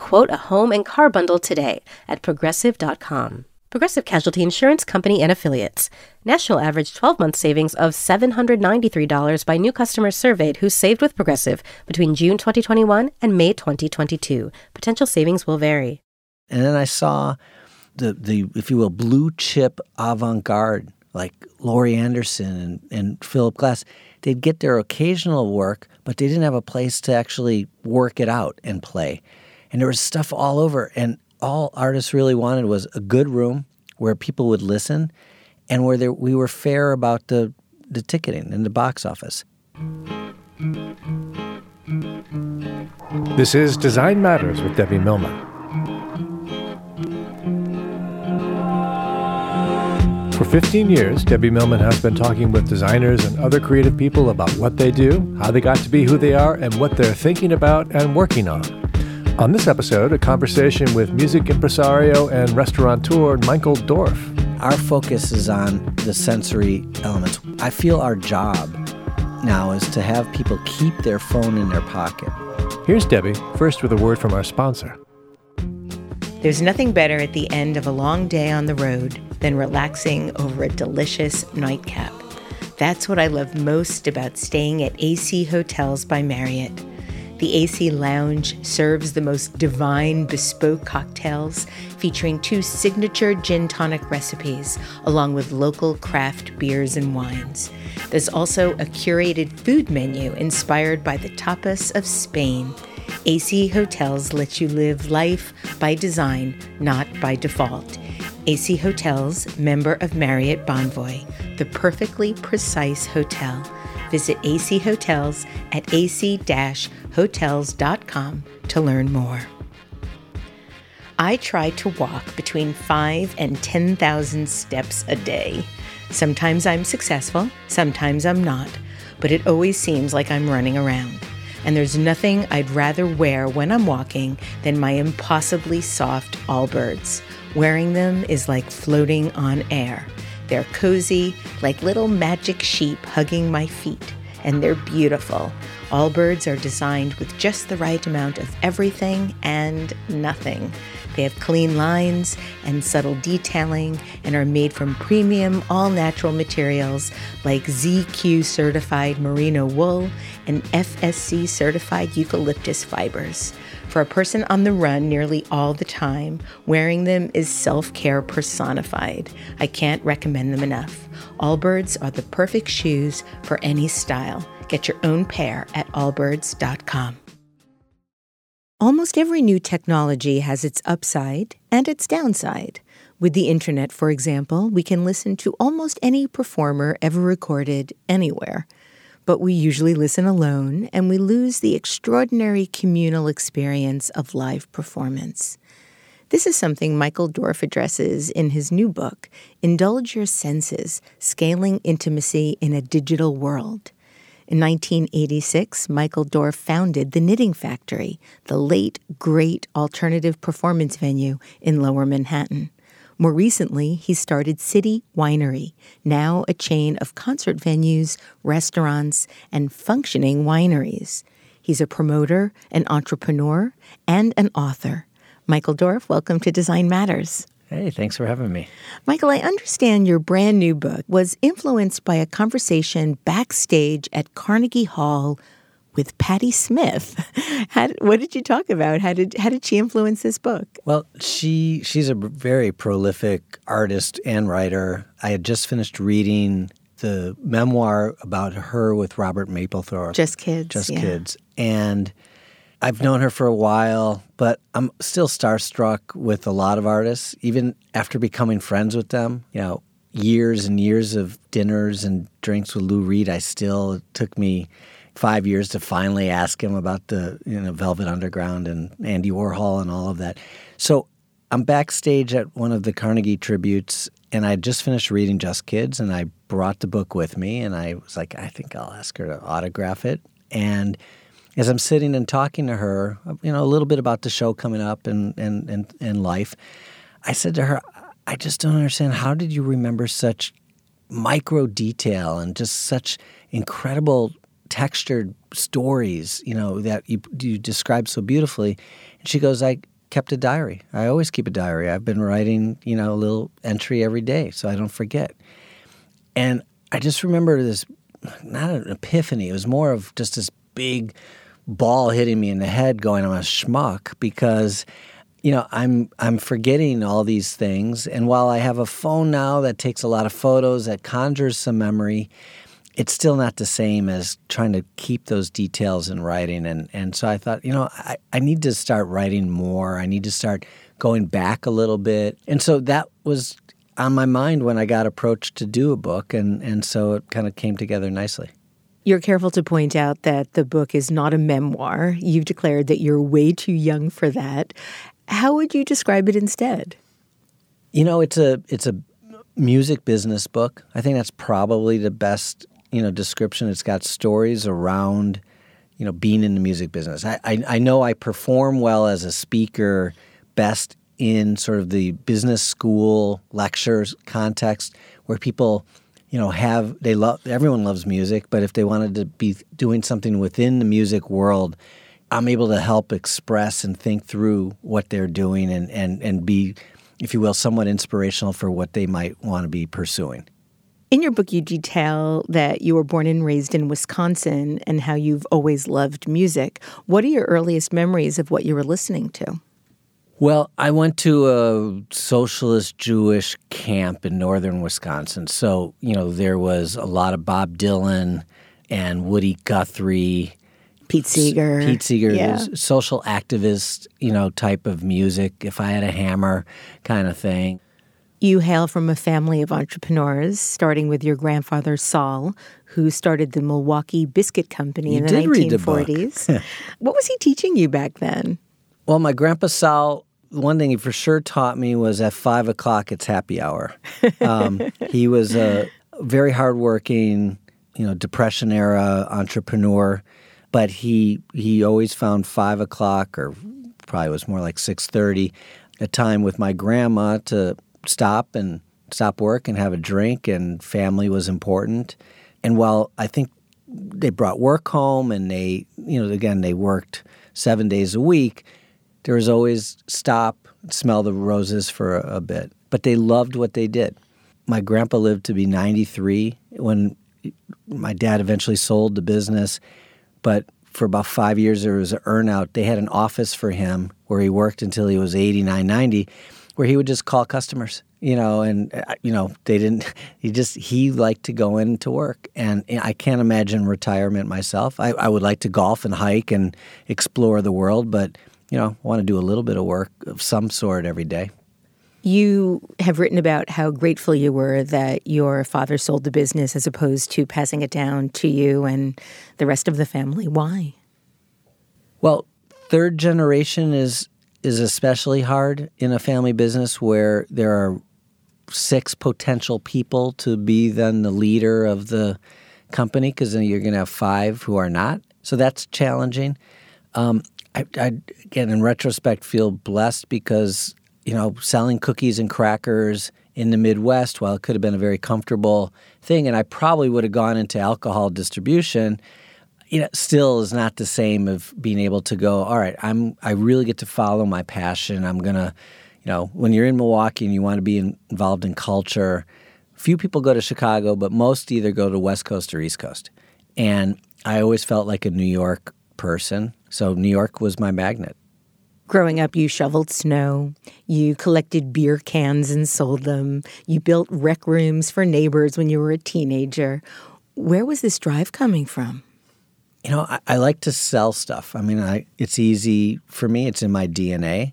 Quote a home and car bundle today at progressive.com. Progressive Casualty Insurance Company and Affiliates. National average 12 month savings of $793 by new customers surveyed who saved with Progressive between June 2021 and May 2022. Potential savings will vary. And then I saw the, the if you will, blue chip avant garde like Laurie Anderson and, and Philip Glass. They'd get their occasional work, but they didn't have a place to actually work it out and play and there was stuff all over. And all artists really wanted was a good room where people would listen, and where there, we were fair about the the ticketing and the box office. This is Design Matters with Debbie Millman. For 15 years, Debbie Millman has been talking with designers and other creative people about what they do, how they got to be who they are, and what they're thinking about and working on. On this episode, a conversation with music impresario and restaurateur Michael Dorf. Our focus is on the sensory elements. I feel our job now is to have people keep their phone in their pocket. Here's Debbie, first with a word from our sponsor. There's nothing better at the end of a long day on the road than relaxing over a delicious nightcap. That's what I love most about staying at AC Hotels by Marriott. The AC Lounge serves the most divine bespoke cocktails featuring two signature gin tonic recipes, along with local craft beers and wines. There's also a curated food menu inspired by the tapas of Spain. AC Hotels lets you live life by design, not by default. AC Hotels, member of Marriott Bonvoy, the perfectly precise hotel. Visit AC Hotels at ac-hotels.com to learn more. I try to walk between 5 and 10,000 steps a day. Sometimes I'm successful, sometimes I'm not, but it always seems like I'm running around. And there's nothing I'd rather wear when I'm walking than my impossibly soft Allbirds. Wearing them is like floating on air. They're cozy, like little magic sheep hugging my feet, and they're beautiful. Allbirds are designed with just the right amount of everything and nothing. They have clean lines and subtle detailing and are made from premium, all natural materials like ZQ certified merino wool and FSC certified eucalyptus fibers. For a person on the run nearly all the time, wearing them is self care personified. I can't recommend them enough. Allbirds are the perfect shoes for any style. Get your own pair at allbirds.com. Almost every new technology has its upside and its downside. With the internet, for example, we can listen to almost any performer ever recorded anywhere but we usually listen alone and we lose the extraordinary communal experience of live performance. This is something Michael Dorf addresses in his new book, Indulge Your Senses Scaling Intimacy in a Digital World. In 1986, Michael Dorf founded the Knitting Factory, the late, great alternative performance venue in lower Manhattan. More recently, he started City Winery, now a chain of concert venues, restaurants, and functioning wineries. He's a promoter, an entrepreneur, and an author. Michael Dorf, welcome to Design Matters. Hey, thanks for having me. Michael, I understand your brand new book was influenced by a conversation backstage at Carnegie Hall with Patti Smith. How, what did you talk about? How did how did she influence this book? Well, she she's a very prolific artist and writer. I had just finished reading the memoir about her with Robert Mapplethorpe. Just Kids. Just yeah. Kids. And I've known her for a while, but I'm still starstruck with a lot of artists, even after becoming friends with them. You know, years and years of dinners and drinks with Lou Reed, I still, it took me five years to finally ask him about the, you know, Velvet Underground and Andy Warhol and all of that. So I'm backstage at one of the Carnegie tributes, and I just finished reading Just Kids, and I brought the book with me, and I was like, I think I'll ask her to autograph it. And as I'm sitting and talking to her, you know, a little bit about the show coming up and and and, and life, I said to her, I just don't understand. How did you remember such micro detail and just such incredible textured stories, you know, that you you described so beautifully? And she goes, I kept a diary. I always keep a diary. I've been writing, you know, a little entry every day so I don't forget. And I just remember this not an epiphany, it was more of just this big ball hitting me in the head going I'm a schmuck because you know I'm I'm forgetting all these things and while I have a phone now that takes a lot of photos that conjures some memory it's still not the same as trying to keep those details in writing and and so I thought you know I, I need to start writing more I need to start going back a little bit and so that was on my mind when I got approached to do a book and and so it kind of came together nicely you're careful to point out that the book is not a memoir. You've declared that you're way too young for that. How would you describe it instead? You know, it's a it's a music business book. I think that's probably the best, you know, description. It's got stories around, you know, being in the music business. I, I, I know I perform well as a speaker best in sort of the business school lectures context where people you know have they love everyone loves music but if they wanted to be doing something within the music world i'm able to help express and think through what they're doing and and and be if you will somewhat inspirational for what they might want to be pursuing in your book you detail that you were born and raised in wisconsin and how you've always loved music what are your earliest memories of what you were listening to well, I went to a socialist Jewish camp in northern Wisconsin. So, you know, there was a lot of Bob Dylan and Woody Guthrie, Pete Seeger. Pete Seeger, yeah. social activist, you know, type of music, if I had a hammer kind of thing. You hail from a family of entrepreneurs, starting with your grandfather Saul, who started the Milwaukee Biscuit Company you in the 1940s. The what was he teaching you back then? Well, my grandpa Saul one thing he for sure taught me was at five o'clock it's happy hour. Um, he was a very hardworking, you know, depression era entrepreneur, but he he always found five o'clock or probably was more like six thirty, a time with my grandma to stop and stop work and have a drink, and family was important. And while I think they brought work home and they, you know, again they worked seven days a week there was always stop, smell the roses for a, a bit. But they loved what they did. My grandpa lived to be 93 when my dad eventually sold the business. But for about five years, there was an earnout. They had an office for him where he worked until he was 89, 90, where he would just call customers, you know, and, uh, you know, they didn't, he just, he liked to go into work. And I can't imagine retirement myself. I, I would like to golf and hike and explore the world, but you know, want to do a little bit of work of some sort every day. You have written about how grateful you were that your father sold the business as opposed to passing it down to you and the rest of the family. Why? Well, third generation is is especially hard in a family business where there are six potential people to be then the leader of the company because then you're going to have five who are not. So that's challenging. Um, I, I, again, in retrospect, feel blessed because you know selling cookies and crackers in the Midwest, while it could have been a very comfortable thing, and I probably would have gone into alcohol distribution. You know, still is not the same of being able to go. All right, I'm I really get to follow my passion. I'm gonna, you know, when you're in Milwaukee and you want to be in, involved in culture. Few people go to Chicago, but most either go to West Coast or East Coast. And I always felt like a New York person, so New York was my magnet. Growing up, you shoveled snow, you collected beer cans and sold them, you built rec rooms for neighbors when you were a teenager. Where was this drive coming from? You know, I, I like to sell stuff. I mean, I, it's easy for me, it's in my DNA.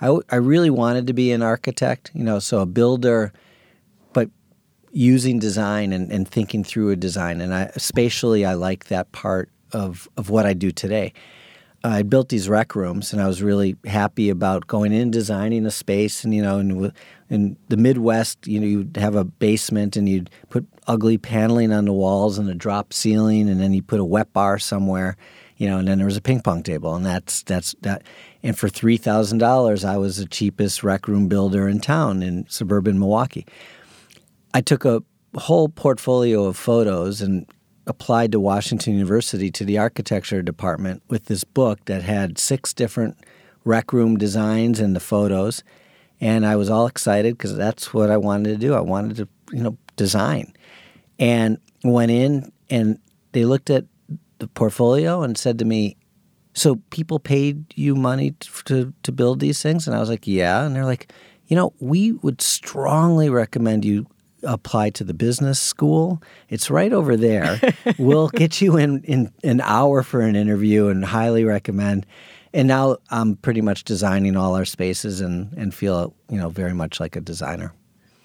I, I really wanted to be an architect, you know, so a builder, but using design and, and thinking through a design. And I, spatially, I like that part of, of what I do today. I built these rec rooms, and I was really happy about going in, designing a space, and you know, in, in the Midwest, you know, you'd have a basement, and you'd put ugly paneling on the walls and a drop ceiling, and then you put a wet bar somewhere, you know, and then there was a ping pong table, and that's that's that. And for three thousand dollars, I was the cheapest rec room builder in town in suburban Milwaukee. I took a whole portfolio of photos and applied to Washington University to the architecture department with this book that had six different rec room designs and the photos. And I was all excited because that's what I wanted to do. I wanted to, you know, design. And went in and they looked at the portfolio and said to me, So people paid you money to, to build these things? And I was like, Yeah. And they're like, You know, we would strongly recommend you apply to the business school. It's right over there. we'll get you in, in an hour for an interview and highly recommend. And now I'm pretty much designing all our spaces and, and feel, you know, very much like a designer.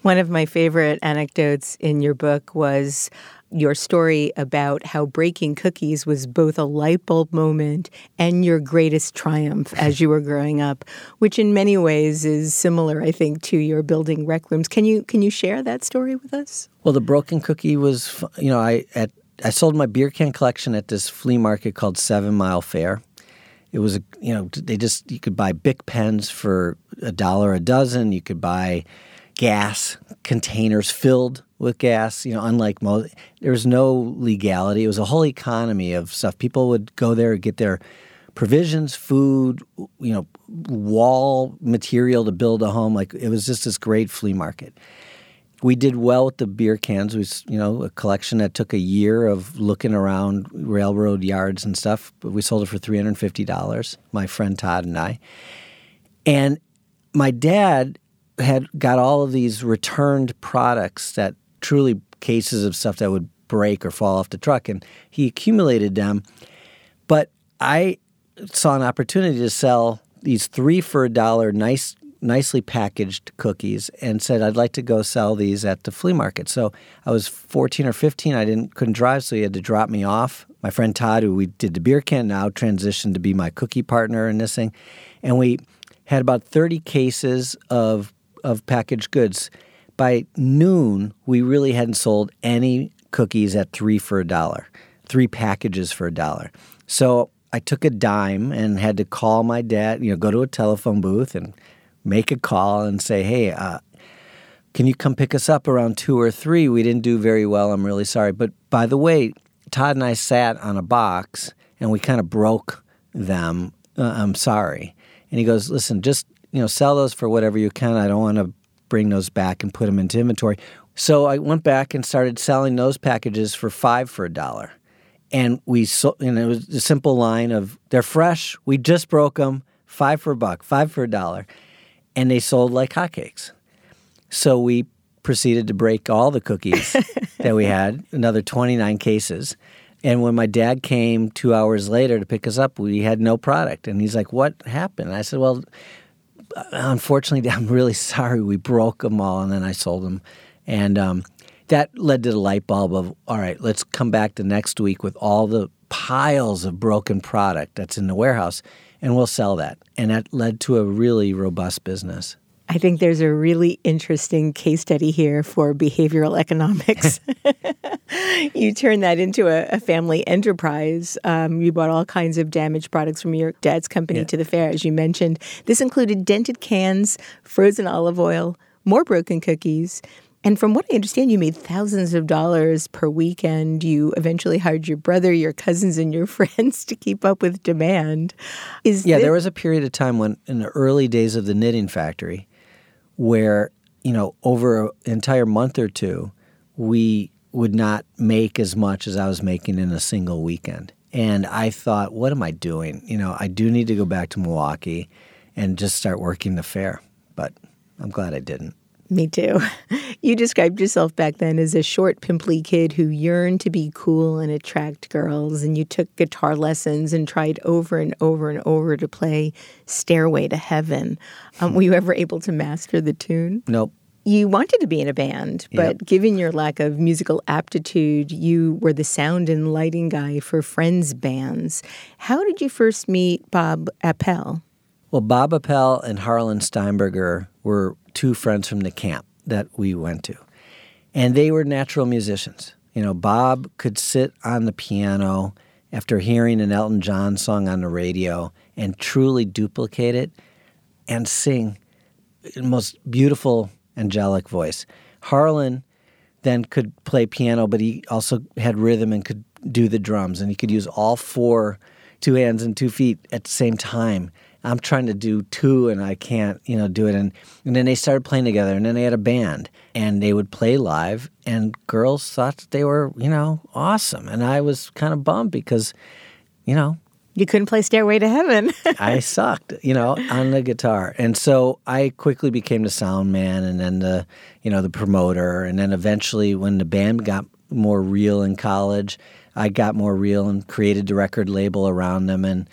One of my favorite anecdotes in your book was your story about how breaking cookies was both a light bulb moment and your greatest triumph as you were growing up, which in many ways is similar, I think, to your building rec rooms. Can you can you share that story with us? Well, the broken cookie was, you know, I at I sold my beer can collection at this flea market called Seven Mile Fair. It was a, you know, they just you could buy Bic pens for a dollar a dozen. You could buy gas containers filled with gas. You know, unlike most, there was no legality. It was a whole economy of stuff. People would go there get their provisions, food, you know, wall material to build a home. Like it was just this great flea market. We did well with the beer cans. We, you know, a collection that took a year of looking around railroad yards and stuff. But we sold it for three hundred and fifty dollars. My friend Todd and I, and my dad had got all of these returned products that truly cases of stuff that would break or fall off the truck, and he accumulated them. But I saw an opportunity to sell these three for a dollar, nice, nicely packaged cookies, and said I'd like to go sell these at the flea market. So I was 14 or 15. I didn't couldn't drive, so he had to drop me off. My friend Todd, who we did the beer can, now transitioned to be my cookie partner in this thing, and we had about 30 cases of of packaged goods. By noon, we really hadn't sold any cookies at three for a dollar, three packages for a dollar. So I took a dime and had to call my dad, you know, go to a telephone booth and make a call and say, hey, uh, can you come pick us up around two or three? We didn't do very well. I'm really sorry. But by the way, Todd and I sat on a box and we kind of broke them. Uh, I'm sorry. And he goes, listen, just you know, sell those for whatever you can. I don't want to bring those back and put them into inventory. So I went back and started selling those packages for five for a dollar. And we sold, and it was a simple line of they're fresh. We just broke them, five for a buck, five for a dollar. And they sold like hotcakes. So we proceeded to break all the cookies that we had, another 29 cases. And when my dad came two hours later to pick us up, we had no product. And he's like, What happened? I said, Well, unfortunately, I'm really sorry we broke them all, and then I sold them, and um, that led to the light bulb of all right, let's come back the next week with all the piles of broken product that's in the warehouse, and we'll sell that, and that led to a really robust business. I think there's a really interesting case study here for behavioral economics. you turn that into a, a family enterprise. Um, you bought all kinds of damaged products from your dad's company yeah. to the fair, as you mentioned. This included dented cans, frozen olive oil, more broken cookies. And from what I understand, you made thousands of dollars per weekend. You eventually hired your brother, your cousins, and your friends to keep up with demand. Is yeah, there was a period of time when, in the early days of the knitting factory, where you know over an entire month or two, we would not make as much as I was making in a single weekend. And I thought, what am I doing? You know, I do need to go back to Milwaukee and just start working the fair. But I'm glad I didn't. Me too. You described yourself back then as a short, pimply kid who yearned to be cool and attract girls, and you took guitar lessons and tried over and over and over to play Stairway to Heaven. Um, were you ever able to master the tune? Nope. You wanted to be in a band, but Yep. given your lack of musical aptitude, you were the sound and lighting guy for friends' bands. How did you first meet Bob Appel? Well, Bob Appel and Harlan Steinberger were two friends from the camp that we went to. And they were natural musicians. You know, Bob could sit on the piano after hearing an Elton John song on the radio and truly duplicate it and sing the most beautiful angelic voice. Harlan then could play piano, but he also had rhythm and could do the drums, and he could use all four, two hands and two feet at the same time. I'm trying to do two, and I can't, you know, do it. And, and then they started playing together, and then they had a band, and they would play live, and girls thought that they were, you know, awesome. And I was kind of bummed because, you know, You couldn't play Stairway to Heaven. I sucked, you know, on the guitar. And so I quickly became the sound man and then the, you know, the promoter. And then eventually when the band got more real in college, I got more real and created the record label around them and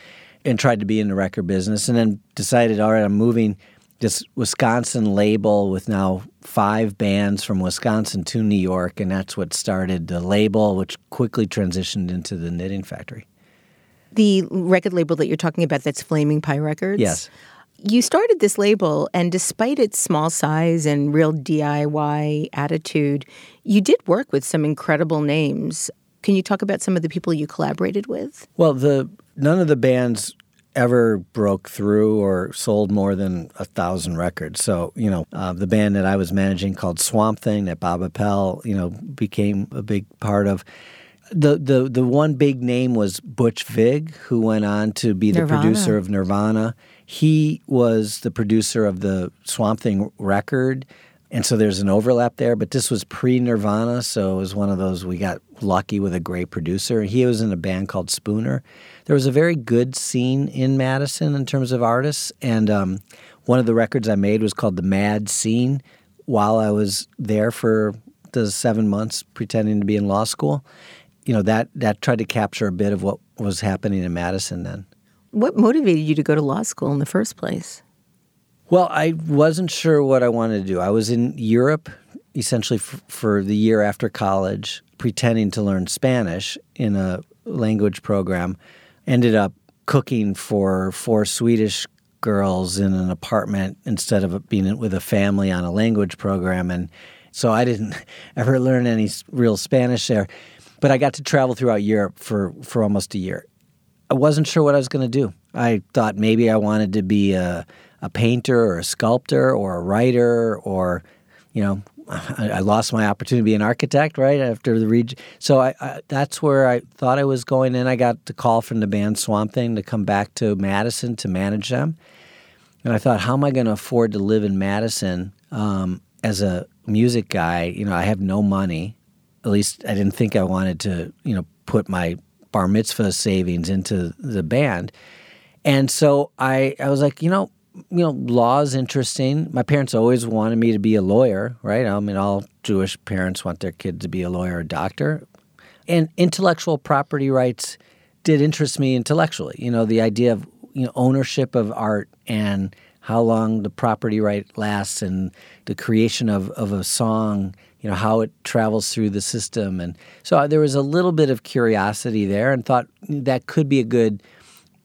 and tried to be in the record business and then decided, all right, I'm moving this Wisconsin label with now five bands from Wisconsin to New York, and that's what started the label, which quickly transitioned into the knitting factory. the record label that you're talking about, that's Flaming Pie Records. Yes. You started this label, and despite its small size and real DIY attitude, you did work with some incredible names. Can you talk about some of the people you collaborated with? Well, the none of the bands ever broke through or sold more than a thousand records. So you know, uh, the band that I was managing called Swamp Thing that Bob Appel, you know, became a big part of. The the the one big name was Butch Vig, who went on to be the Nirvana. producer of Nirvana. He was the producer of the Swamp Thing record. And so there's an overlap there, but this was pre Nirvana, so it was one of those we got lucky with a great producer. He was in a band called Spooner. There was a very good scene in Madison in terms of artists, and um, one of the records I made was called The Mad Scene while I was there for the seven months pretending to be in law school. You know, that, that tried to capture a bit of what was happening in Madison then. What motivated you to go to law school in the first place? Well, I wasn't sure what I wanted to do. I was in Europe essentially f- for the year after college, pretending to learn Spanish in a language program. Ended up cooking for four Swedish girls in an apartment instead of being with a family on a language program. And so I didn't ever learn any real Spanish there. But I got to travel throughout Europe for, for almost a year. I wasn't sure what I was going to do. I thought maybe I wanted to be a, a painter or a sculptor or a writer or, you know, I, I lost my opportunity to be an architect right after the region. So I, I, that's where I thought I was going. And I got the call from the band Swamp Thing to come back to Madison to manage them. And I thought, how am I going to afford to live in Madison um, as a music guy? You know, I have no money. At least I didn't think I wanted to, you know, put my bar mitzvah savings into the band. And so I, I was like, you know, you know, law is interesting. My parents always wanted me to be a lawyer, right? I mean, all Jewish parents want their kid to be a lawyer or a doctor. And intellectual property rights did interest me intellectually. You know, the idea of you know ownership of art and how long the property right lasts and the creation of, of a song, you know, how it travels through the system. And so there was a little bit of curiosity there and thought that could be a good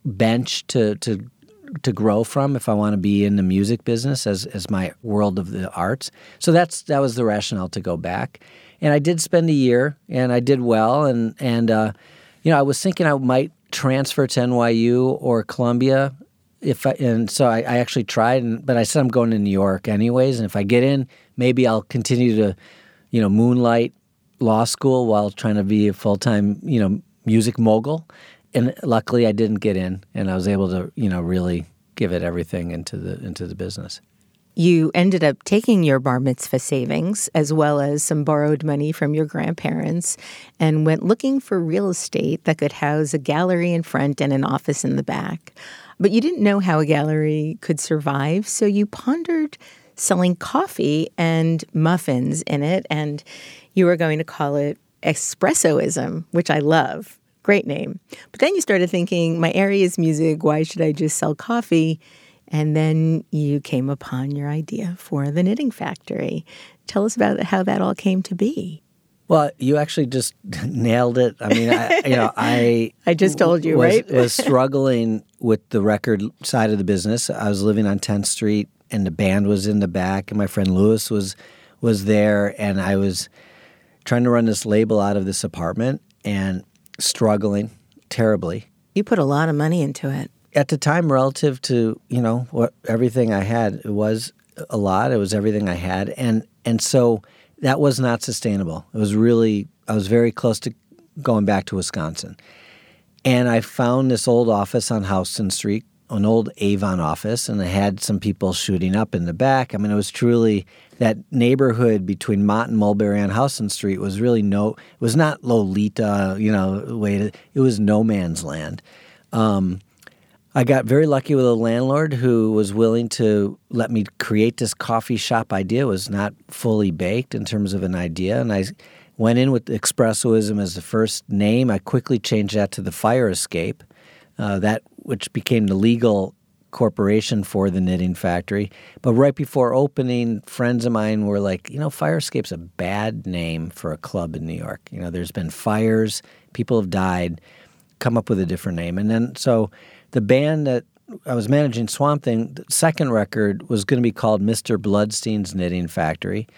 bench to to to grow from if I want to be in the music business as as my world of the arts. So that's that was the rationale to go back. And I did spend a year and I did well and and uh, you know, I was thinking I might transfer to NYU or Columbia if I, and so I, I actually tried, and, but I said I'm going to New York anyways, and if I get in, maybe I'll continue to, you know, moonlight law school while trying to be a full time, you know, music mogul. And luckily, I didn't get in, and I was able to, you know, really give it everything into the into the business. You ended up taking your bar mitzvah savings as well as some borrowed money from your grandparents and went looking for real estate that could house a gallery in front and an office in the back. But you didn't know how a gallery could survive, so you pondered selling coffee and muffins in it, and you were going to call it espressoism, which I love. Great name. But then you started thinking, my area is music. Why should I just sell coffee? And then you came upon your idea for the knitting factory. Tell us about how that all came to be. Well, you actually just nailed it. I mean, I, you know, I I just told you, was, right? was struggling with the record side of the business. I was living on 10th Street, and the band was in the back, and my friend Lewis was was there, and I was trying to run this label out of this apartment and struggling terribly. You put a lot of money into it. At the time, relative to you know what everything I had, it was a lot. It was everything I had, and and so that was not sustainable. It was really I was very close to going back to Wisconsin, and I found this old office on Houston Street, an old Avon office, and I had some people shooting up in the back. I mean, it was truly that neighborhood between Mott and Mulberry on Houston Street was really no. It was not Nolita, you know, way to, it was no man's land. Um, I got very lucky with a landlord who was willing to let me create this coffee shop idea. It was not fully baked in terms of an idea, and I went in with espressoism as the first name. I quickly changed that to the Fire Escape, uh, that which became the legal corporation for the knitting factory. But right before opening, friends of mine were like, you know, Fire Escape's a bad name for a club in New York. You know, there's been fires, people have died. Come up with a different name, and then so the band that I was managing Swamp Thing, the second record was going to be called Mr. Bloodstein's Knitting Factory.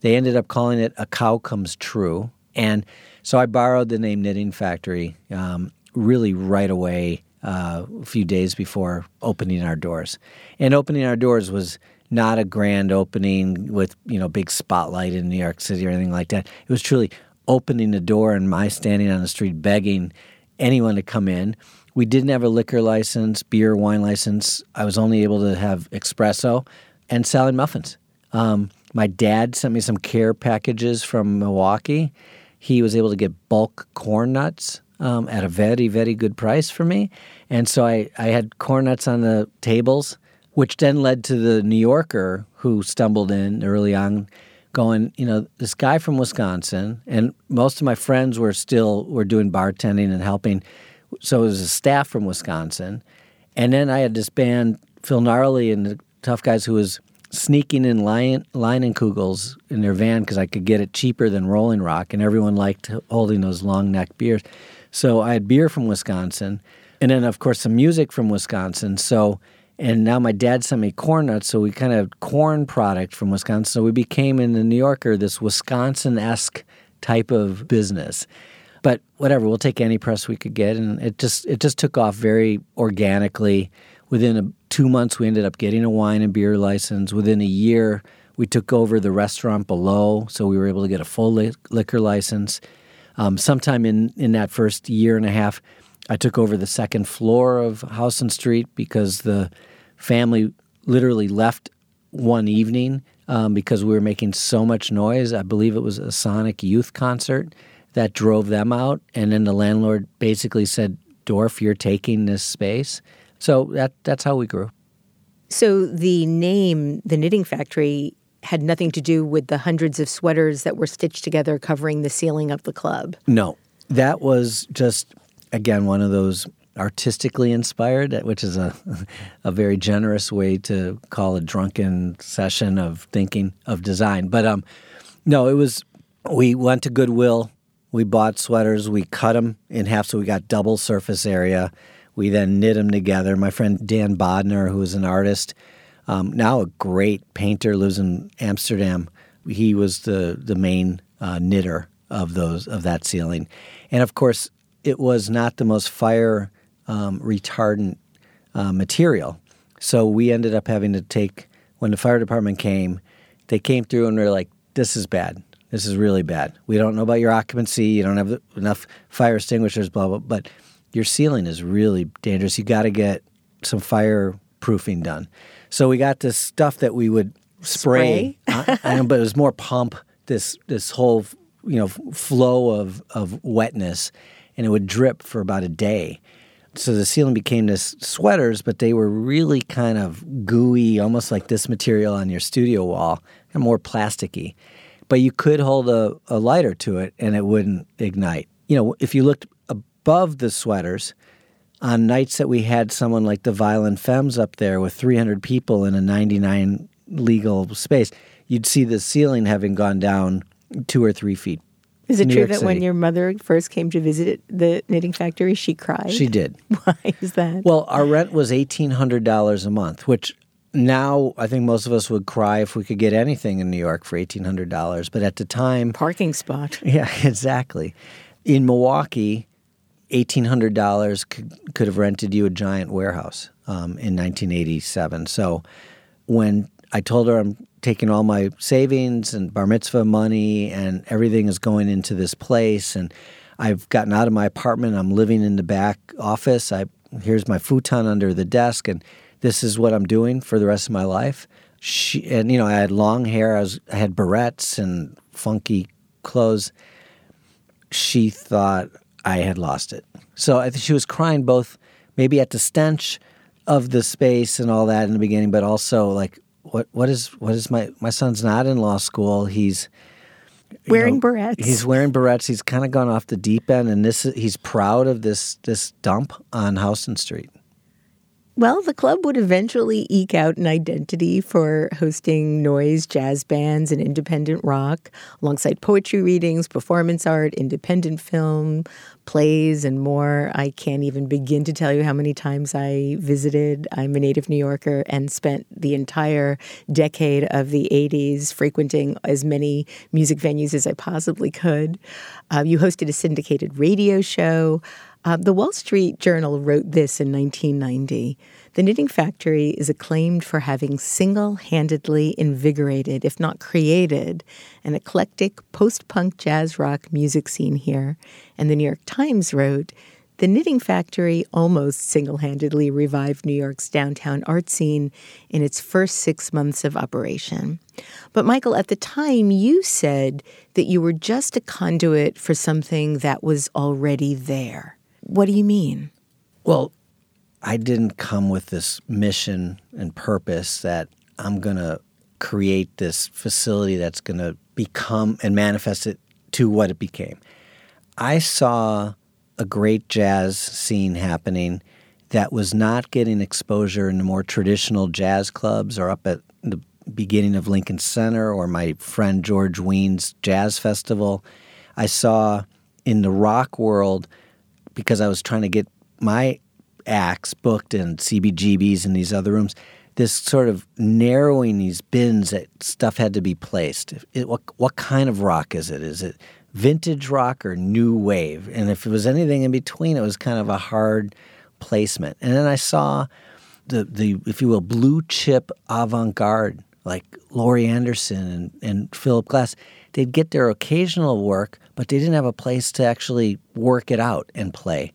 They ended up calling it A Cow Comes True. And so I borrowed the name Knitting Factory um, really right away, uh, a few days before opening our doors. And opening our doors was not a grand opening with, you know, big spotlight in New York City or anything like that. It was truly opening the door and my standing on the street begging anyone to come in we didn't have a liquor license, beer, wine license. I was only able to have espresso and selling muffins. Um, my dad sent me some care packages from Milwaukee. He was able to get bulk corn nuts um, at a very, very good price for me. And so I, I had corn nuts on the tables, which then led to the New Yorker who stumbled in early on going, you know, this guy from Wisconsin, and most of my friends were still were doing bartending and helping so it was a staff from Wisconsin. And then I had this band, Phil Gnarly and the Tough Guys, who was sneaking in lion, kugels in their van because I could get it cheaper than Rolling Rock, and everyone liked holding those long neck beers. So I had beer from Wisconsin, and then of course some music from Wisconsin. So and now my dad sent me corn nuts, so we kind of corn product from Wisconsin. So we became in the New Yorker this Wisconsin esque type of business but whatever, we'll take any press we could get, and it just it just took off very organically. Within a, two months, we ended up getting a wine and beer license. Within a year, we took over the restaurant below, so we were able to get a full li- liquor license. Um, sometime in in that first year and a half, I took over the second floor of Houston Street because the family literally left one evening um, because we were making so much noise. I believe it was a Sonic Youth concert that drove them out. And then the landlord basically said, Dorf, you're taking this space. So that that's how we grew. So the name, the knitting factory, had nothing to do with the hundreds of sweaters that were stitched together covering the ceiling of the club. No, that was just again one of those artistically inspired, which is a a very generous way to call a drunken session of thinking of design. But um, no, it was we went to Goodwill we bought sweaters, we cut them in half so we got double surface area. We then knit them together. My friend Dan Bodner, who is an artist, um, now a great painter, lives in Amsterdam. He was the the main uh, knitter of those of that ceiling, and of course, it was not the most fire um, retardant uh, material. So we ended up having to take when the fire department came, they came through and we are like, "This is bad. This is really bad. We don't know about your occupancy. You don't have enough fire extinguishers. Blah blah. But your ceiling is really dangerous. You got to get some fireproofing done." So we got this stuff that we would spray, spray? uh, but it was more pump. This this whole you know flow of of wetness, and it would drip for about a day. So the ceiling became this sweaters, but they were really kind of gooey, almost like this material on your studio wall, and more plasticky. But you could hold a, a lighter to it, and it wouldn't ignite. You know, if you looked above the sweaters, on nights that we had someone like the Violent Femmes up there with 300 people in a 99 legal space, you'd see the ceiling having gone down two or three feet. Is it New true York that when your mother first came to visit the knitting factory, she cried? She did. Why is that? Well, our rent was $1,800 a month, which now I think most of us would cry if we could get anything in New York for $1,800. But at the time, Parking spot. yeah, exactly. In Milwaukee, $1,800 could, could have rented you a giant warehouse um, in 1987. So when I told her I'm taking all my savings and bar mitzvah money and everything is going into this place and I've gotten out of my apartment. I'm living in the back office. I here's my futon under the desk and this is what I'm doing for the rest of my life. She and you know I had long hair. I was I had barrettes and funky clothes. She thought I had lost it. So I think she was crying both maybe at the stench of the space and all that in the beginning, but also like what what is what is my my son's not in law school. He's Wearing know, barrettes. He's wearing barrettes. He's kind of gone off the deep end, and this he's proud of this this dump on Houston Street. Well, the club would eventually eke out an identity for hosting noise, jazz bands, and independent rock, alongside poetry readings, performance art, independent film, plays, and more. I can't even begin to tell you how many times I visited. I'm a native New Yorker and spent the entire decade of the 80s frequenting as many music venues as I possibly could. Uh, you hosted a syndicated radio show. Uh, the Wall Street Journal wrote this in 1990. The Knitting Factory is acclaimed for having single handedly invigorated, if not created, an eclectic post punk jazz rock music scene here. And the New York Times wrote, the Knitting Factory almost single handedly revived New York's downtown art scene in its first six months of operation. But, Michael, at the time, you said that you were just a conduit for something that was already there. What do you mean? Well, I didn't come with this mission and purpose that I'm going to create this facility that's going to become and manifest it to what it became. I saw a great jazz scene happening that was not getting exposure in the more traditional jazz clubs or up at the beginning of Lincoln Center or my friend George Wein's Jazz Festival. I saw in the rock world because I was trying to get my acts booked in CBGBs and these other rooms. This sort of narrowing these bins that stuff had to be placed. It, what what kind of rock is it? Is it vintage rock or new wave? And if it was anything in between, it was kind of a hard placement. And then I saw the the if you will blue chip avant garde like Laurie Anderson and, and Philip Glass. They'd get their occasional work, but they didn't have a place to actually work it out and play.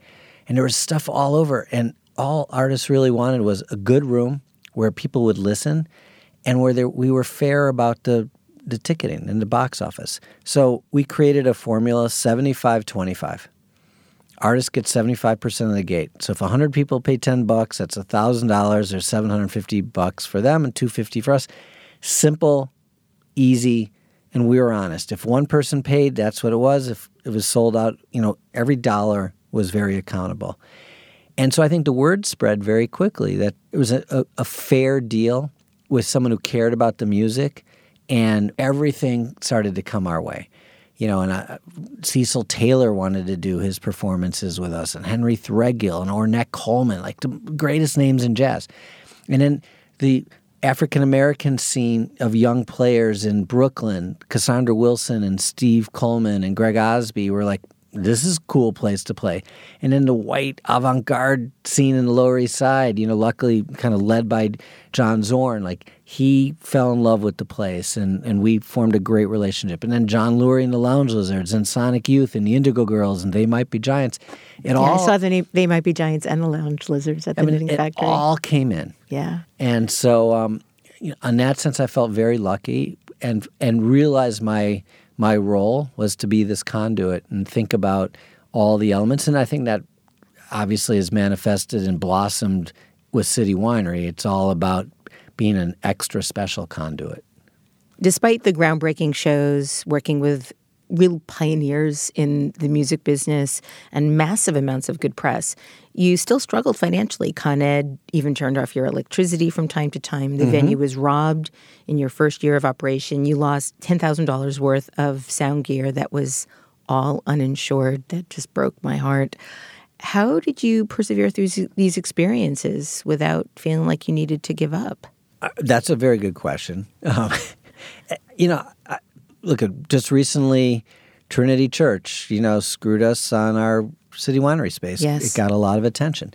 And there was stuff all over. And all artists really wanted was a good room where people would listen and where there, we were fair about the, the ticketing and the box office. So we created a formula 75 25. Artists get 75% of the gate. So if 100 people pay 10 bucks, that's $1,000. There's 750 bucks for them and 250 for us. Simple, easy, and we were honest. If one person paid, that's what it was. If it was sold out, you know, every dollar was very accountable. And so I think the word spread very quickly that it was a, a, a fair deal with someone who cared about the music, and everything started to come our way. You know, and uh, Cecil Taylor wanted to do his performances with us, and Henry Threadgill and Ornette Coleman, like the greatest names in jazz. And then the African American scene of young players in Brooklyn, Cassandra Wilson and Steve Coleman and Greg Osby were like this is a cool place to play. And then the white avant garde scene in the Lower East Side, you know, luckily kind of led by John Zorn, like he fell in love with the place and, and we formed a great relationship. And then John Lurie and the Lounge Lizards and Sonic Youth and the Indigo Girls and They Might Be Giants. It yeah, all, I saw the name, They Might Be Giants and the Lounge Lizards at the I mean, Knitting it Factory. all came in. yeah. And so, um, you know, in that sense, I felt very lucky and and realized my my role was to be this conduit and think about all the elements. And I think that obviously is manifested and blossomed with City Winery. It's all about being an extra special conduit. Despite the groundbreaking shows, working with real pioneers in the music business and massive amounts of good press, you still struggled financially. Con Ed even turned off your electricity from time to time. The venue was robbed in your first year of operation. You lost $10,000 worth of sound gear that was all uninsured. That just broke my heart. How did you persevere through these experiences without feeling like you needed to give up? Uh, That's a very good question. Um, you know, I, look at just recently, Trinity Church, you know, screwed us on our city winery space. Yes. It got a lot of attention.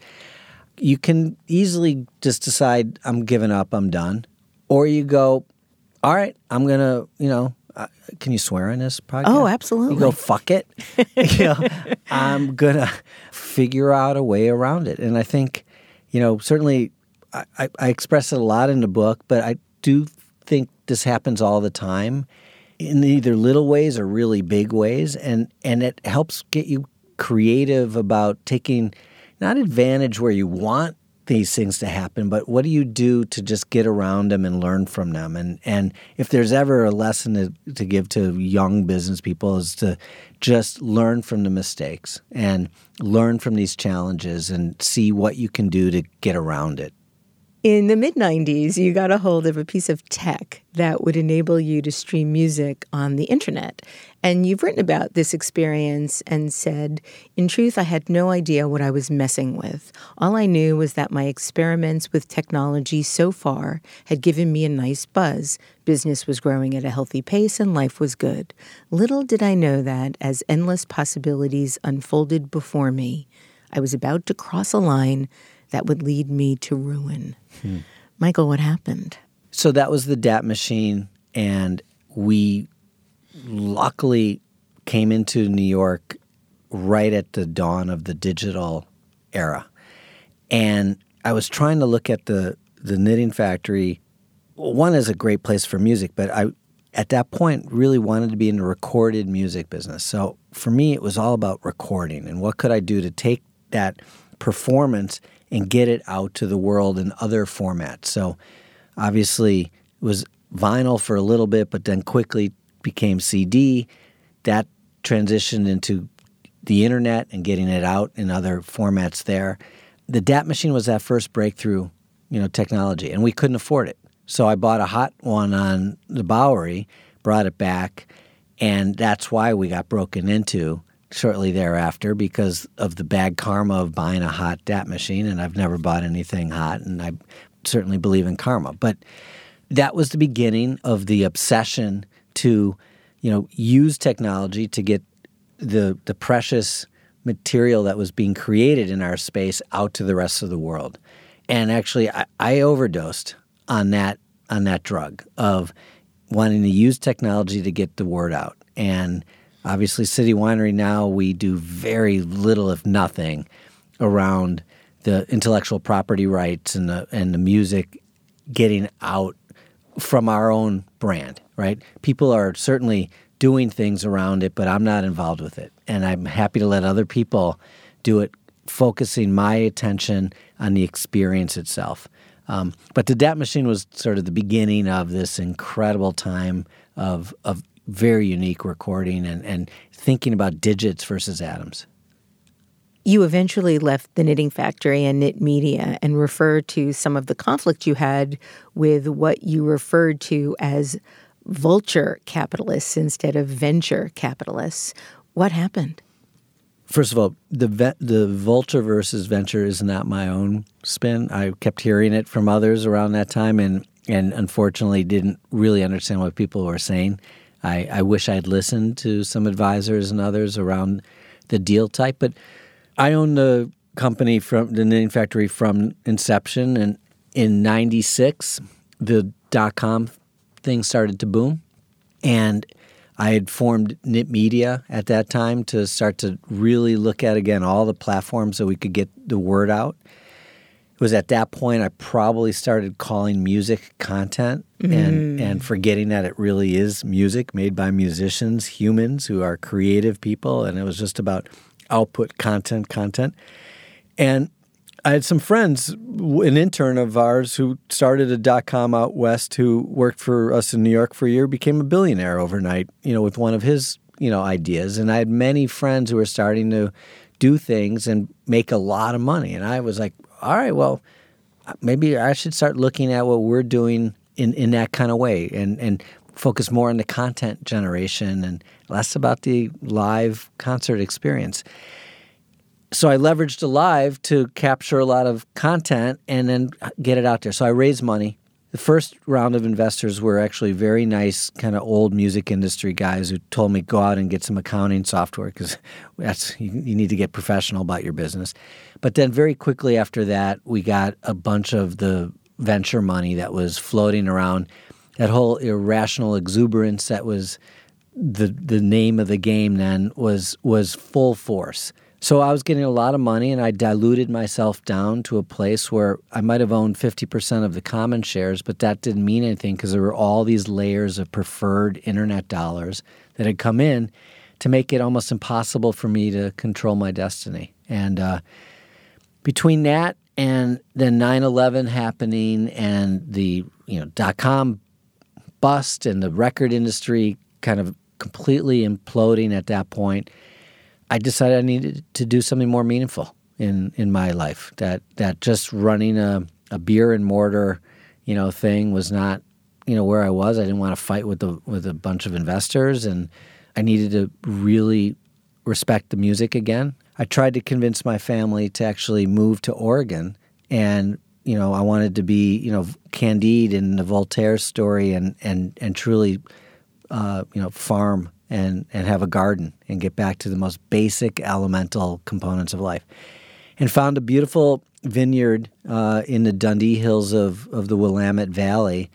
You can easily just decide, I'm giving up, I'm done. Or you go, all right, I'm going to, you know, uh, can you swear on this podcast? Oh, absolutely. You go, fuck it. you know, I'm going to figure out a way around it. And I think, you know, certainly I, I, I express it a lot in the book, but I do think this happens all the time in either little ways or really big ways. And, and it helps get you creative about taking not advantage where you want these things to happen, but what do you do to just get around them and learn from them? And and if there's ever a lesson to, to give to young business people is to just learn from the mistakes and learn from these challenges and see what you can do to get around it. In the mid 90s, you got a hold of a piece of tech that would enable you to stream music on the internet. And you've written about this experience and said, In truth, I had no idea what I was messing with. All I knew was that my experiments with technology so far had given me a nice buzz. Business was growing at a healthy pace and life was good. Little did I know that as endless possibilities unfolded before me, I was about to cross a line that would lead me to ruin. Hmm. Michael, what happened? So that was the DAT machine, and we luckily came into New York right at the dawn of the digital era. And I was trying to look at the the knitting factory. One is a great place for music, but I at that point really wanted to be in the recorded music business. So for me it was all about recording and what could I do to take that performance and get it out to the world in other formats. So obviously it was vinyl for a little bit, but then quickly became CD. That transitioned into the internet and getting it out in other formats there. The DAT machine was that first breakthrough, you know, technology, and we couldn't afford it. So I bought a hot one on the Bowery, brought it back, and that's why we got broken into shortly thereafter because of the bad karma of buying a hot DAT machine. And I've never bought anything hot, and I certainly believe in karma. But that was the beginning of the obsession to, you know, use technology to get the the precious material that was being created in our space out to the rest of the world. And actually, I, I overdosed on that on that drug of wanting to use technology to get the word out. And obviously, City Winery now we do very little, if nothing, around the intellectual property rights and the and the music getting out from our own brand. Right? People are certainly doing things around it, but I'm not involved with it, and I'm happy to let other people do it, focusing my attention on the experience itself. Um, but the DAT machine was sort of the beginning of this incredible time of of very unique recording and, and thinking about digits versus atoms. You eventually left the knitting factory and knit media and referred to some of the conflict you had with what you referred to as vulture capitalists instead of venture capitalists. What happened? First of all, the ve- the vulture versus venture is not my own spin. I kept hearing it from others around that time, and and unfortunately didn't really understand what people were saying. I, I wish I'd listened to some advisors and others around the deal type. But I own the company from the knitting factory from inception, and in '96, the dot com thing started to boom, and I had formed Knit Media at that time to start to really look at again all the platforms that we could get the word out. It was at that point I probably started calling music content and mm. and forgetting that it really is music made by musicians, humans who are creative people, and it was just about output content, content. And I had some friends, an intern of ours who started a dot com out west who worked for us in New York for a year, became a billionaire overnight, you know, with one of his, you know, ideas. And I had many friends who were starting to do things and make a lot of money. And I was like, all right, well, maybe I should start looking at what we're doing in, in that kind of way and, and focus more on the content generation and less about the live concert experience so I leveraged Alive to capture a lot of content and then get it out there. So I raised money. The first round of investors were actually very nice, kind of old music industry guys who told me go out and get some accounting software because that's you, you need to get professional about your business. But then very quickly after that, we got a bunch of the venture money that was floating around. That whole irrational exuberance that was the the name of the game then was was full force. So I was getting a lot of money and I diluted myself down to a place where I might have owned 50% of the common shares, but that didn't mean anything because there were all these layers of preferred internet dollars that had come in to make it almost impossible for me to control my destiny. And uh, between that and then 9/11 happening and the you know dot com bust and the record industry kind of completely imploding at that point, I decided I needed to do something more meaningful in in my life. That that just running a, a beer and mortar, you know, thing was not, you know, where I was. I didn't want to fight with the with a bunch of investors, and I needed to really respect the music again. I tried to convince my family to actually move to Oregon, and you know, I wanted to be, you know, Candide in the Voltaire story, and and and truly, uh, you know, farm and, and have a garden and get back to the most basic elemental components of life. And found a beautiful vineyard uh, in the Dundee Hills of, of the Willamette Valley.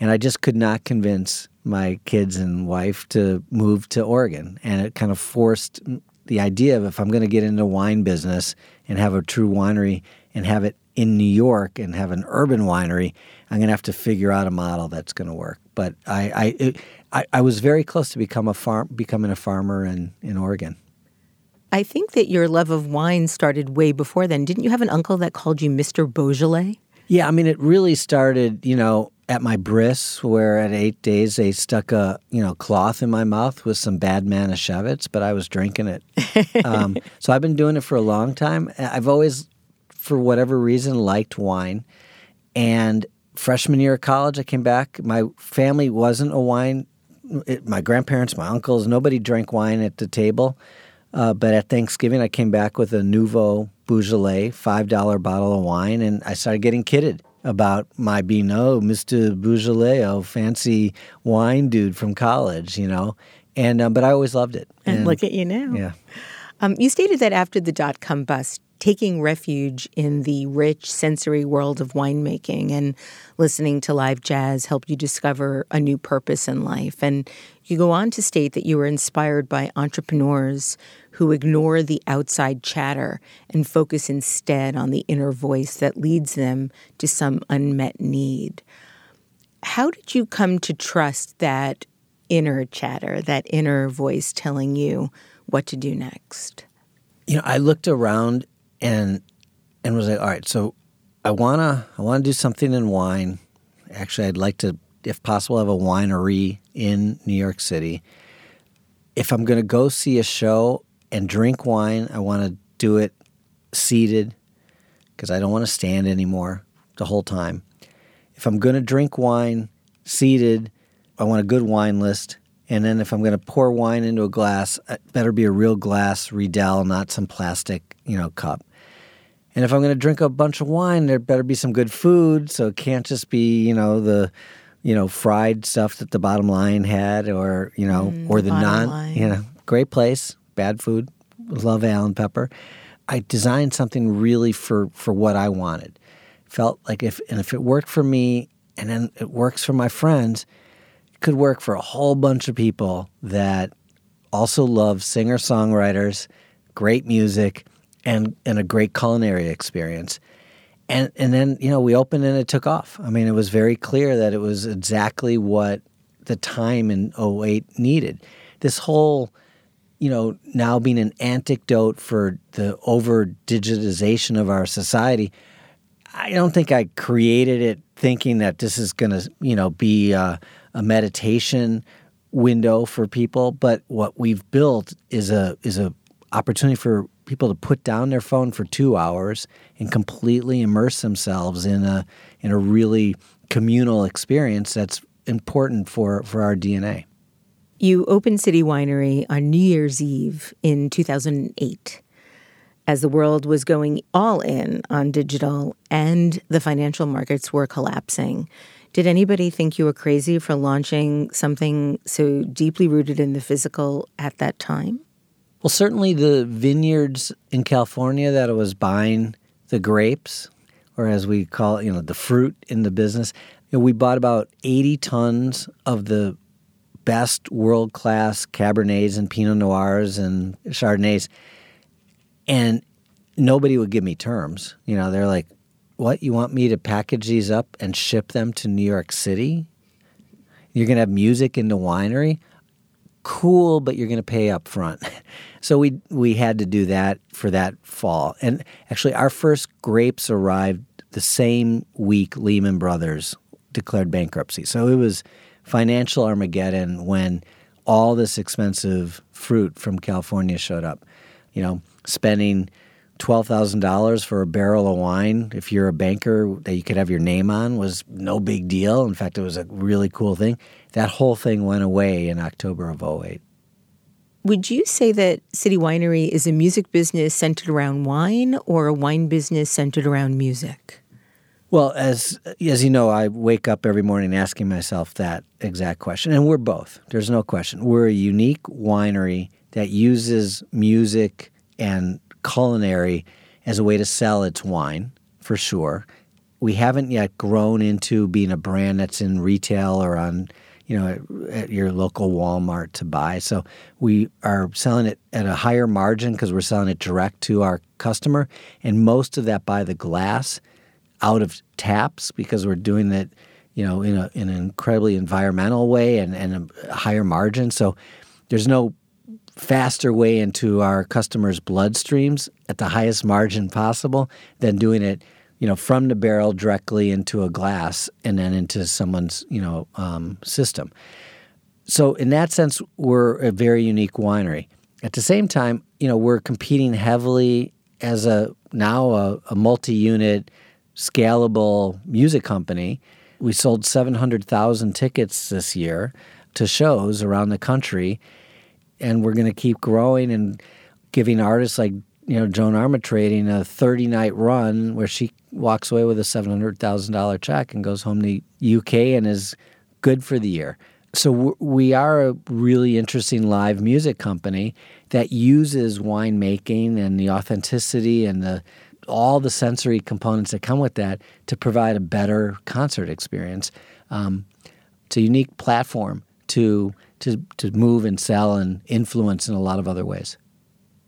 And I just could not convince my kids and wife to move to Oregon. And it kind of forced the idea of if I'm going to get into wine business and have a true winery and have it in New York and have an urban winery, I'm going to have to figure out a model that's going to work. But I, I, it, I, I, was very close to become a farm, becoming a farmer in, in Oregon. I think that your love of wine started way before then. Didn't you have an uncle that called you Mr. Beaujolais? Yeah, I mean, it really started, you know, at my bris, where at eight days they stuck a you know cloth in my mouth with some bad Manischewitz, but I was drinking it. um, so I've been doing it for a long time. I've always, for whatever reason, liked wine, and freshman year of college, I came back. My family wasn't a wine. It, my grandparents, my uncles, nobody drank wine at the table. Uh, but at Thanksgiving, I came back with a Nouveau Beaujolais five dollar bottle of wine, and I started getting kidded about my being oh Mr. Beaujolais, oh fancy wine dude from college, you know. And um, but I always loved it. And, and look at you now. Yeah. Um, you stated that after the dot com bust, taking refuge in the rich sensory world of winemaking and listening to live jazz helped you discover a new purpose in life. And you go on to state that you were inspired by entrepreneurs who ignore the outside chatter and focus instead on the inner voice that leads them to some unmet need. How did you come to trust that inner chatter, that inner voice telling you what to do next? You know, I looked around and and was like, all right, so I wanna I wanna do something in wine. Actually, I'd like to, if possible, have a winery in New York City. If I'm gonna go see a show and drink wine, I want to do it seated because I don't want to stand anymore the whole time. If I'm gonna drink wine seated, I want a good wine list. And then if I'm going to pour wine into a glass, it better be a real glass Riedel, not some plastic, you know, cup. And if I'm going to drink a bunch of wine, there better be some good food. So it can't just be, you know, the, you know, fried stuff that the bottom line had or, you know, mm, or the, the non, line. you know, great place, bad food, love Allan Pepper. I designed something really for for what I wanted. Felt like if and if it worked for me and then it works for my friends, it could work for a whole bunch of people that also love singer-songwriters, great music, and and a great culinary experience. And and then, you know, we opened and it took off. I mean, it was very clear that it was exactly what the time in 08 needed. This whole you know, now being an anecdote for the over digitization of our society, I don't think I created it thinking that this is going to, you know, be a, a, meditation window for people. But what we've built is a is a opportunity for people to put down their phone for two hours and completely immerse themselves in a in a really communal experience that's important for for our DNA. You opened City Winery on New Year's Eve in 2008 as the world was going all in on digital and the financial markets were collapsing. Did anybody think you were crazy for launching something so deeply rooted in the physical at that time? Well, certainly the vineyards in California that I was buying the grapes, or as we call it, you know, the fruit in the business. You know, we bought about 80 tons of the best world class Cabernets and Pinot Noirs and Chardonnays. And nobody would give me terms. You know, they're like, what? You want me to package these up and ship them to New York City? You're going to have music in the winery? Cool, but you're going to pay up front. so we we had to do that for that fall. And actually our first grapes arrived the same week Lehman Brothers declared bankruptcy. So it was financial Armageddon when all this expensive fruit from California showed up. You know, spending $12,000 for a barrel of wine, if you're a banker that you could have your name on, was no big deal. In fact, it was a really cool thing. That whole thing went away in October of 08. Would you say that City Winery is a music business centered around wine or a wine business centered around music? Well, as as you know, I wake up every morning asking myself that exact question, and we're both. There's no question. We're a unique winery that uses music and culinary as a way to sell its wine, for sure. We haven't yet grown into being a brand that's in retail or on, you know, at, at your local Walmart to buy. So we are selling it at a higher margin because we're selling it direct to our customer, and most of that by the glass out of taps because we're doing it, you know, in, a, in an incredibly environmental way and, and a higher margin. So there's no faster way into our customers' bloodstreams at the highest margin possible than doing it, you know, from the barrel directly into a glass and then into someone's, you know, um, system. So in that sense, we're a very unique winery. At the same time, you know, we're competing heavily as a now a, a multi-unit scalable music company. We sold 700,000 tickets this year to shows around the country, and we're going to keep growing and giving artists like you know Joan Armatrading a 30 night run where she walks away with a $700,000 check and goes home to UK and is good for the year. So we are a really interesting live music company that uses winemaking and the authenticity and the all the sensory components that come with that to provide a better concert experience. Um, it's a unique platform to to to move and sell and influence in a lot of other ways.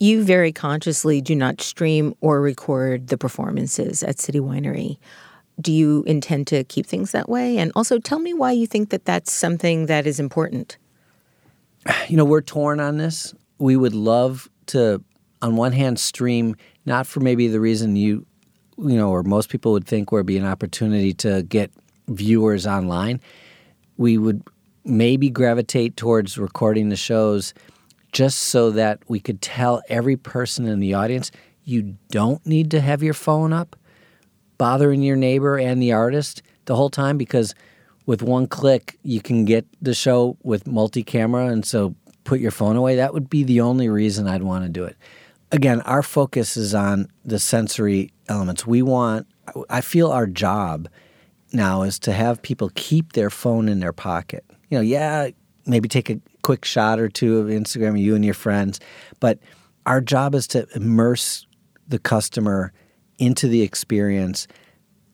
You very consciously do not stream or record the performances at City Winery. Do you intend to keep things that way? And also tell me why you think that that's something that is important. You know, we're torn on this. We would love to, on one hand, stream not for maybe the reason you you know or most people would think would be an opportunity to get viewers online we would maybe gravitate towards recording the shows just so that we could tell every person in the audience you don't need to have your phone up bothering your neighbor and the artist the whole time because with one click you can get the show with multi-camera and so put your phone away that would be the only reason I'd want to do it again, our focus is on the sensory elements. We want, I feel our job now is to have people keep their phone in their pocket. You know, yeah, maybe take a quick shot or two of Instagram, you and your friends, but our job is to immerse the customer into the experience,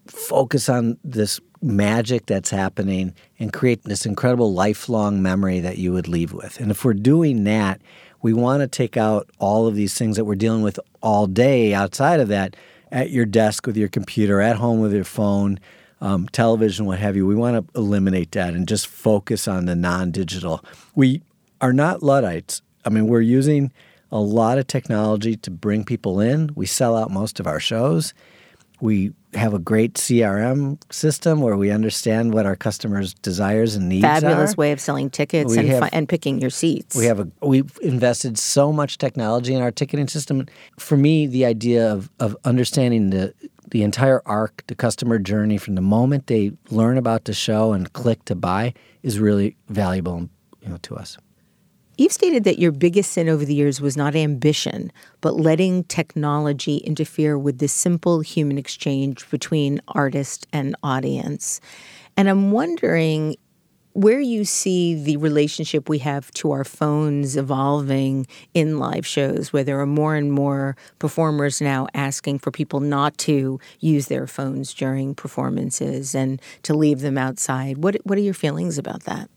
focus on this magic that's happening, and create this incredible lifelong memory that you would leave with. And if we're doing that, we want to take out all of these things that we're dealing with all day outside of that at your desk with your computer, at home with your phone, um, television, what have you. We want to eliminate that and just focus on the non digital. We are not Luddites. I mean, we're using a lot of technology to bring people in. We sell out most of our shows. We have a great CRM system where we understand what our customers' desires and needs Fabulous are. way of selling tickets We and, have- and picking your seats. We have a we've invested so much technology in our ticketing system. For me, the idea of of understanding the the entire arc, the customer journey from the moment they learn about the show and click to buy is really valuable you know, to us. You've stated that your biggest sin over the years was not ambition, but letting technology interfere with the simple human exchange between artist and audience. And I'm wondering where you see the relationship we have to our phones evolving in live shows, where there are more and more performers now asking for people not to use their phones during performances and to leave them outside. What, what are your feelings about that?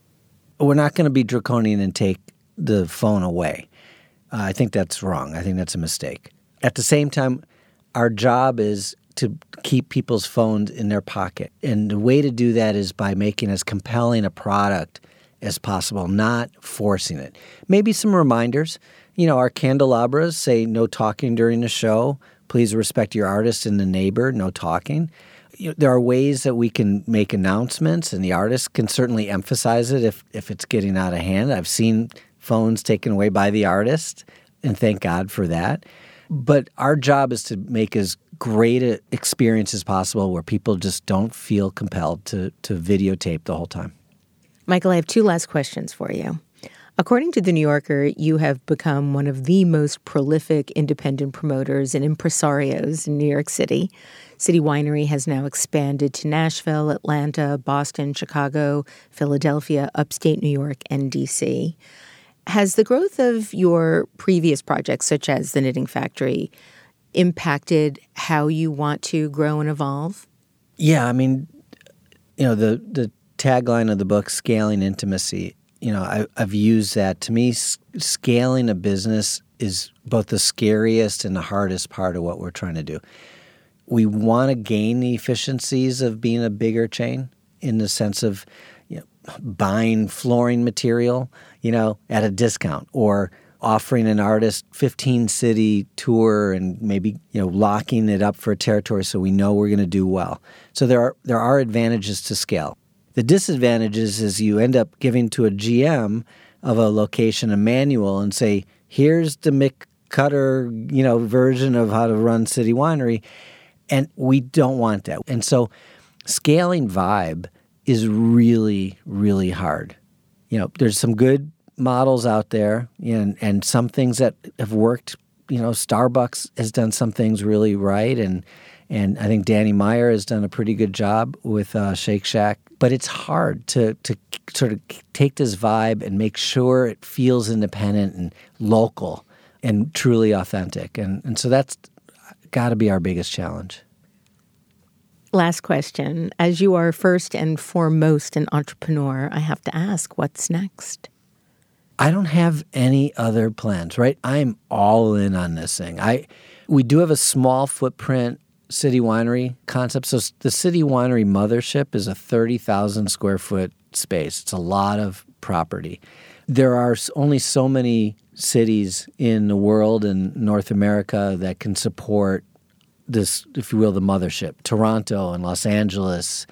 We're not going to be draconian and take the phone away. Uh, I think that's wrong. I think that's a mistake. At the same time, our job is to keep people's phones in their pocket. And the way to do that is by making as compelling a product as possible, not forcing it. Maybe some reminders. You know, our candelabras say no talking during the show. Please respect your artist and the neighbor, no talking. You know, there are ways that we can make announcements, and the artist can certainly emphasize it if, if it's getting out of hand. I've seen phones taken away by the artist, and thank God for that. But our job is to make as great an experience as possible where people just don't feel compelled to, to videotape the whole time. Michael, I have two last questions for you. According to The New Yorker, you have become one of the most prolific independent promoters and impresarios in New York City. City Winery has now expanded to Nashville, Atlanta, Boston, Chicago, Philadelphia, upstate New York, and DC. Has the growth of your previous projects, such as the Knitting Factory, impacted how you want to grow and evolve? Yeah, I mean, you know, the the tagline of the book, "Scaling Intimacy." You know, I, I've used that. To me, s- scaling a business is both the scariest and the hardest part of what we're trying to do. We want to gain the efficiencies of being a bigger chain in the sense of buying flooring material, you know, at a discount or offering an artist 15 city tour and maybe you know locking it up for a territory so we know we're going to do well. So there are there are advantages to scale. The disadvantages is you end up giving to a GM of a location a manual and say, "Here's the Mick Cutter, you know, version of how to run City Winery," and we don't want that. And so, scaling Vibe is really, really hard. You know, there's some good models out there, and and some things that have worked. You know, Starbucks has done some things really right, and and I think Danny Meyer has done a pretty good job with uh, Shake Shack. But it's hard to to sort of take this vibe and make sure it feels independent and local and truly authentic, and and so that's got to be our biggest challenge. Last question. As you are first and foremost an entrepreneur, I have to ask what's next? I don't have any other plans, right? I'm all in on this thing. I we do have a small footprint city winery concept. So the city winery mothership is a 30,000 square foot space. It's a lot of property. There are only so many cities in the world and North America that can support this, if you will, the mothership. Toronto and Los Angeles,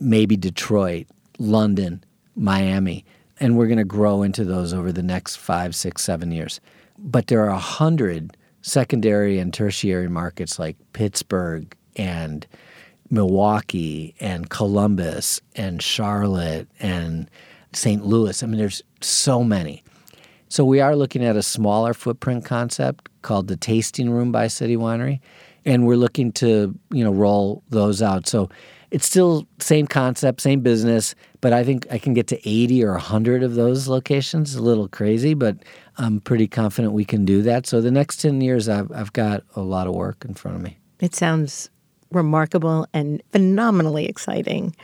maybe Detroit, London, Miami. And we're going to grow into those over the next five, six, seven years. But there are a hundred secondary and tertiary markets like Pittsburgh and Milwaukee and Columbus and Charlotte and St. Louis. I mean, there's so many. So we are looking at a smaller footprint concept called the Tasting Room by City Winery, and we're looking to you know roll those out. So it's still same concept, same business, but I think I can get to 80 or 100 of those locations. A little crazy, but I'm pretty confident we can do that. So the next 10 years, I've, I've got a lot of work in front of me. It sounds remarkable and phenomenally exciting.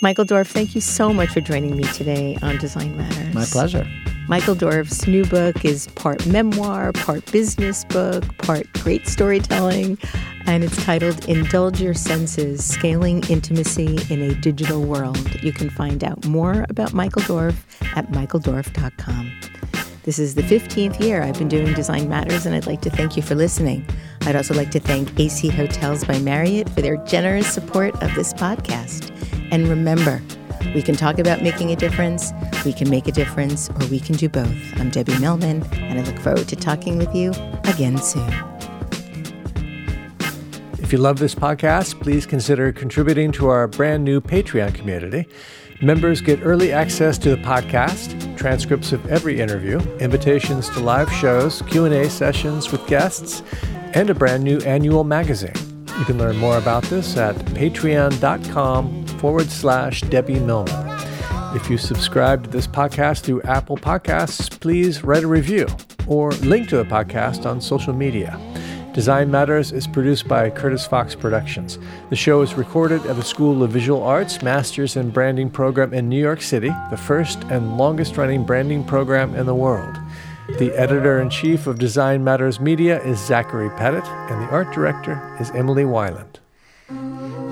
Michael Dorf, thank you so much for joining me today on Design Matters. My pleasure. Michael Dorf's new book is part memoir, part business book, part great storytelling, and it's titled Indulge Your Senses Scaling Intimacy in a Digital World. You can find out more about Michael Dorf at michaeldorf.com. This is the 15th year I've been doing Design Matters, and I'd like to thank you for listening. I'd also like to thank AC Hotels by Marriott for their generous support of this podcast. And remember, we can talk about making a difference, we can make a difference, or we can do both. I'm Debbie Millman, and I look forward to talking with you again soon. If you love this podcast, please consider contributing to our brand new Patreon community. Members get early access to the podcast, transcripts of every interview, invitations to live shows, Q&A sessions with guests, and a brand new annual magazine. You can learn more about this at patreon.com forward slash Debbie Millman. If you subscribe to this podcast through Apple Podcasts, please write a review or link to the podcast on social media. Design Matters is produced by Curtis Fox Productions. The show is recorded at the School of Visual Arts Masters in Branding program in New York City, the first and longest running branding program in the world. The editor in chief of Design Matters Media is Zachary Petit, and the art director is Emily Weiland.